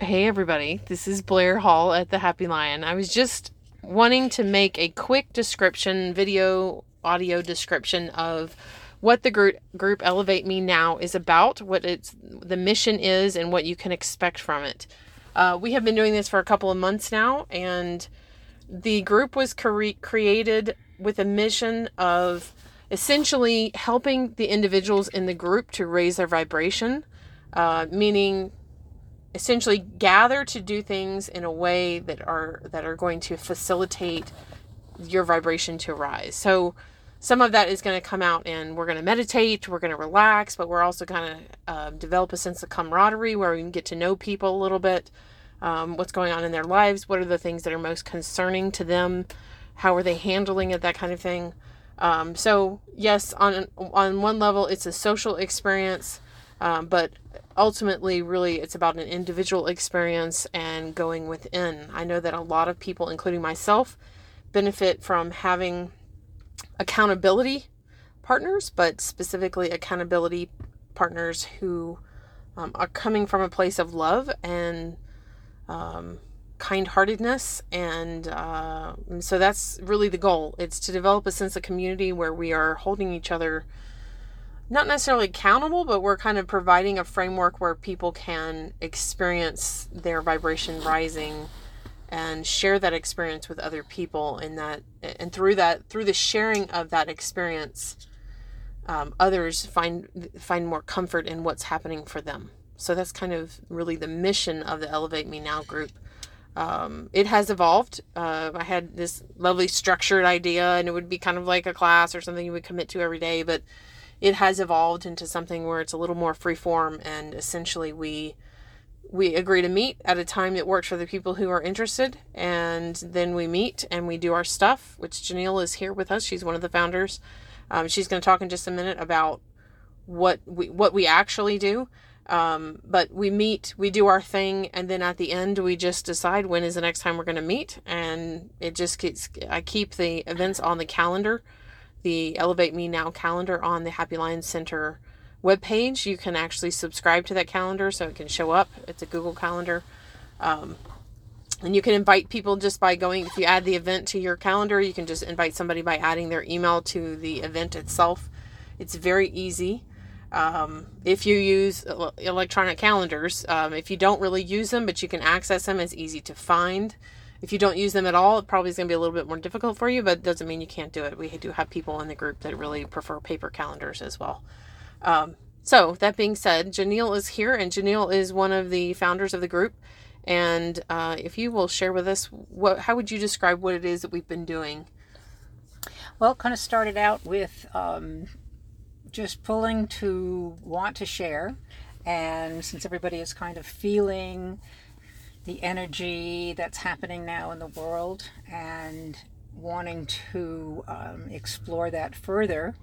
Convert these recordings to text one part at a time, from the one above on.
Hey, everybody. This is Blaire Hall at the Happy Lyon. I was just wanting to make a quick description, video, audio description of what the group, group Elevate Me Now is about, what its the mission is, and what you can expect from it. Uh, we have been doing this for a couple of months now, and the group was cre- created with a mission of essentially helping the individuals in the group to raise their vibration, uh, meaning essentially gather to do things in a way that are that are going to facilitate your vibration to rise. So some of that is going to come out and we're going to meditate, we're going to relax, but we're also going to uh, develop a sense of camaraderie where we can get to know people a little bit, um, what's going on in their lives, what are the things that are most concerning to them, how are they handling it, that kind of thing. Um, so yes, on on one level, it's a social experience, um, but ultimately, really, it's about an individual experience and going within. I know that a lot of people, including myself, benefit from having accountability partners, but specifically accountability partners who um, are coming from a place of love and um, kind heartedness. And uh, so that's really the goal. It's to develop a sense of community where we are holding each other not necessarily accountable, but we're kind of providing a framework where people can experience their vibration rising and share that experience with other people and that and through that through the sharing of that experience um, others find find more comfort in what's happening for them. So that's kind of really the mission of the elevate me now group. Um, it has evolved. Uh, i had this lovely structured idea and it would be kind of like a class or something you would commit to every day but it has evolved into something where it's a little more free form and essentially we we agree to meet at a time that works for the people who are interested. And then we meet and we do our stuff which janele is here with us. She's one of the founders. Um, she's going to talk in just a minute about what we what we actually do. Um, but we meet we do our thing and then at the end we just decide when is the next time we're going to meet. And it just keeps i keep the events on the calendar the elevate me now calendar on the happy lyon center webpage. You can actually subscribe to that calendar so it can show up. It's a Google Calendar. Um, and you can invite people just by going, if you add the event to your calendar, you can just invite somebody by adding their email to the event itself. It's very easy. Um, if you use electronic calendars, um, if you don't really use them, but you can access them, it's easy to find. If you don't use them at all, it probably is going to be a little bit more difficult for you, but it doesn't mean you can't do it. We do have people in the group that really prefer paper calendars as well. Um, so, that being said, Janele is here, and Janele is one of the founders of the group. And uh, if you will share with us, what, how would you describe what it is that we've been doing? Well, kind of started out with um, just pulling to want to share. And since everybody is kind of feeling the energy that's happening now in the world and wanting to um, explore that further,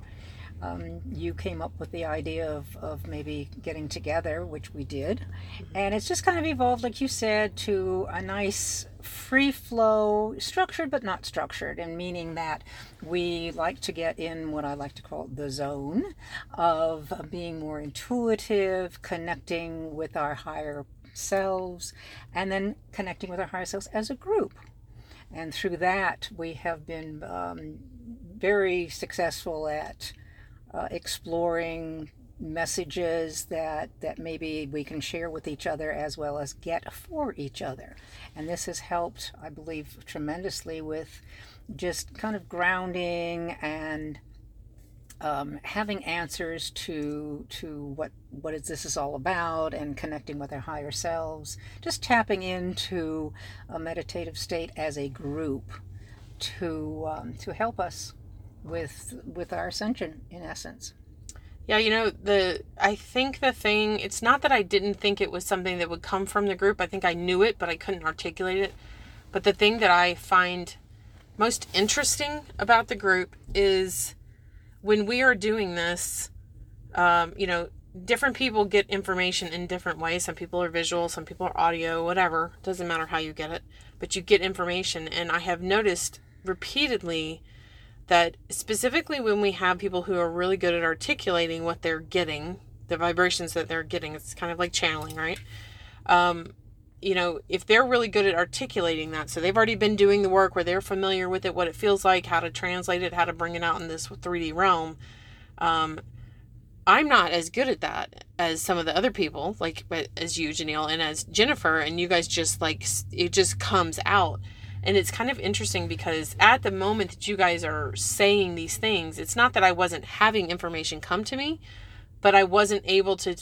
um, you came up with the idea of, of maybe getting together, which we did. And it's just kind of evolved, like you said, to a nice free flow, structured but not structured, and meaning that we like to get in what I like to call the zone of being more intuitive, connecting with our higher selves, and then connecting with our higher selves as a group. And through that, we have been um, very successful at uh, exploring messages that that maybe we can share with each other as well as get for each other and this has helped i believe tremendously with just kind of grounding and um, having answers to to what what is this is all about and connecting with our higher selves just tapping into a meditative state as a group to um, to help us with with our ascension in essence. Yeah you know the i think the thing it's not that i didn't think it was something that would come from the group. I think i knew it but i couldn't articulate it. But the thing that i find most interesting about the group is when we are doing this um, you know different people get information in different ways. Some people are visual some people are audio whatever. Doesn't matter how you get it but you get information. And i have noticed repeatedly that specifically when we have people who are really good at articulating what they're getting, the vibrations that they're getting, it's kind of like channeling, right? Um, you know, if they're really good at articulating that, so they've already been doing the work where they're familiar with it, what it feels like, how to translate it, how to bring it out in this 3D realm. Um, I'm not as good at that as some of the other people, like as you, Janele, and as Jennifer, and you guys just like it just comes out. And it's kind of interesting because at the moment that you guys are saying these things, it's not that I wasn't having information come to me, but I wasn't able to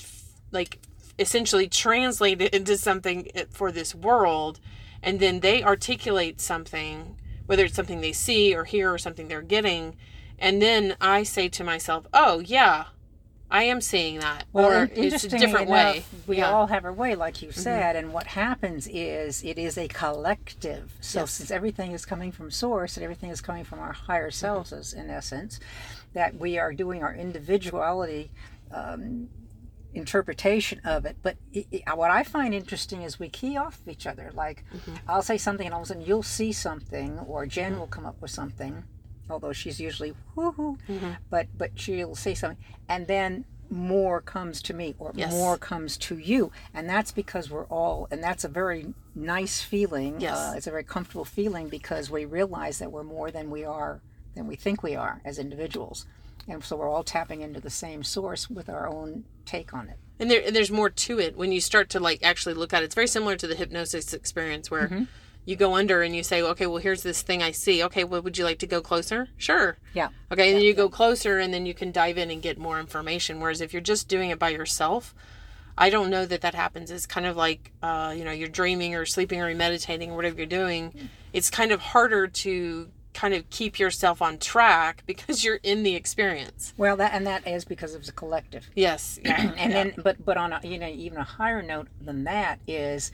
like essentially translate it into something for this world. And then they articulate something, whether it's something they see or hear or something they're getting. And then I say to myself, oh, yeah, I am seeing that. Well, or in- it's a different enough, way. We Yeah. Mm-hmm. all have our way, like you said, and what happens is it is a collective. So Yes. since everything is coming from source and everything is coming from our higher Mm-hmm. selves, as in essence, that we are doing our individuality um, interpretation of it. But it, it- what I find interesting is we key off of each other. Like Mm-hmm. I'll say something, and all of a sudden you'll see something, or Jen will come up with something. Although she's usually woohoo, Mm-hmm. but but she'll say something, and then more comes to me, or Yes. more comes to you, and that's because we're all, and that's a very nice feeling. Yes. Uh, it's a very comfortable feeling because we realize that we're more than we are, than we think we are as individuals, and so we're all tapping into the same source with our own take on it. and there and there's more to it when you start to like actually look at it. It's very similar to the hypnosis experience where Mm-hmm. you go under and you say, okay, well, here's this thing I see. Okay, well, would you like to go closer? Sure. Yeah. Okay, and then you go closer and then you can dive in and get more information. Whereas if you're just doing it by yourself, I don't know that that happens. It's kind of like, uh, you know, you're dreaming or sleeping or meditating or whatever you're doing. It's kind of harder to kind of keep yourself on track because you're in the experience. Well, that and that is because it's a collective. Yes. Yeah. and then but but on a you know even a higher note than that is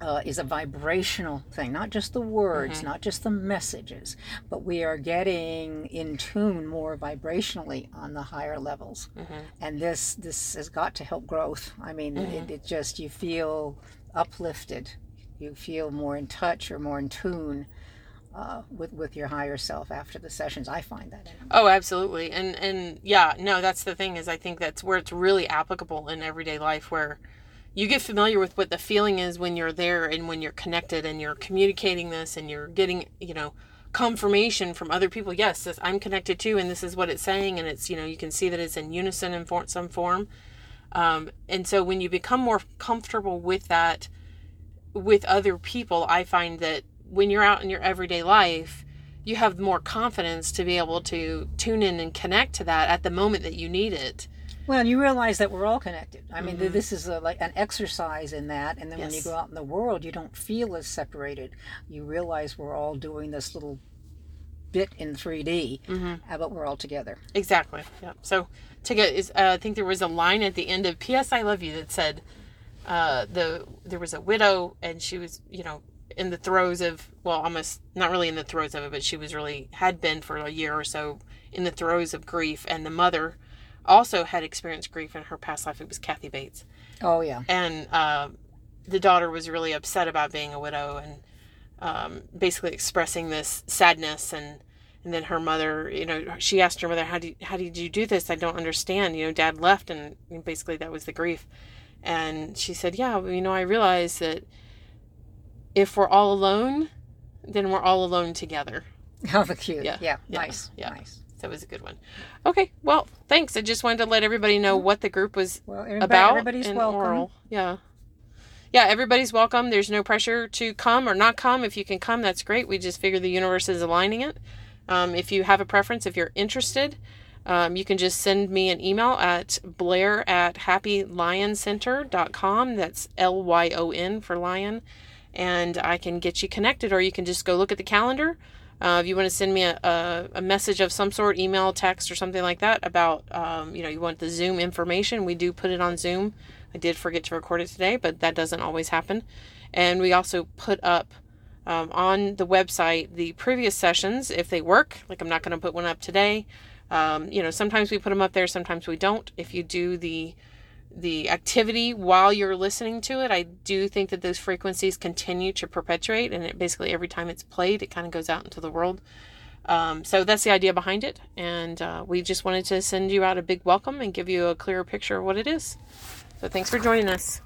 uh, is a vibrational thing not just the words mm-hmm. not just the messages but we are getting in tune more vibrationally on the higher levels mm-hmm. and this this has got to help growth i mean it, mm-hmm. it just you feel uplifted you feel more in touch or more in tune uh, with with your higher self after the sessions i find that anyway. Oh, absolutely. And and yeah, no, that's the thing is I think that's where it's really applicable in everyday life where you get familiar with what the feeling is when you're there and when you're connected and you're communicating this and you're getting, you know, confirmation from other people. Yes, this, I'm connected too and this is what it's saying and it's, you know, you can see that it's in unison in for, some form. Um, and so when you become more comfortable with that with other people, I find that when you're out in your everyday life, you have more confidence to be able to tune in and connect to that at the moment that you need it. Well, you realize that we're all connected. I mean, th this is a, like an exercise in that, and then when you Mm-hmm. Go out in the world, you don't feel as separated. You realize we're all doing this little bit in 3D, Mm-hmm. uh, but we're all together. Exactly. Yeah. So to get is uh, I think there was a line at the end of P.S. I Love You that said uh, the there was a widow and she was you know in the throes of well almost not really in the throes of it but she was really had been for a year or so in the throes of grief. And the mother also had experienced grief in her past life. It was Kathy Bates. Oh yeah, and uh, the daughter was really upset about being a widow and um, basically expressing this sadness. And and then her mother you know she asked her mother how did how did you do this? I don't understand. You know dad left and basically that was the grief. And she said yeah well, you know I realized that if we're all alone then we're all alone together how cute. Yeah, Yeah, yeah, nice, yeah. nice. that was a good one okay well thanks I just wanted to let everybody know what the group was Well, everybody, about everybody's welcome. oral. Yeah. Yeah, everybody's welcome. There's no pressure to come or not come. If you can come, that's great. We just figure the universe is aligning it. Um, if you have a preference, if you're interested, um, you can just send me an email at blaire at happylyoncenter.com. That's L Y O N for lion. And I can get you connected, or you can just go look at the calendar. Uh, if you want to send me a, a, a message of some sort, email, text, or something like that about, um, you know, you want the Zoom information, we do put it on Zoom. I did forget to record it today, but that doesn't always happen. And we also put up um, on the website the previous sessions if they work. Like I'm not going to put one up today. Um, you know, sometimes we put them up there, sometimes we don't. If you do the the activity while you're listening to it, I do think that those frequencies continue to perpetuate, and it basically every time it's played, it kind of goes out into the world. Um, so that's the idea behind it, and uh, we just wanted to send you out a big welcome and give you a clearer picture of what it is. So thanks for joining us.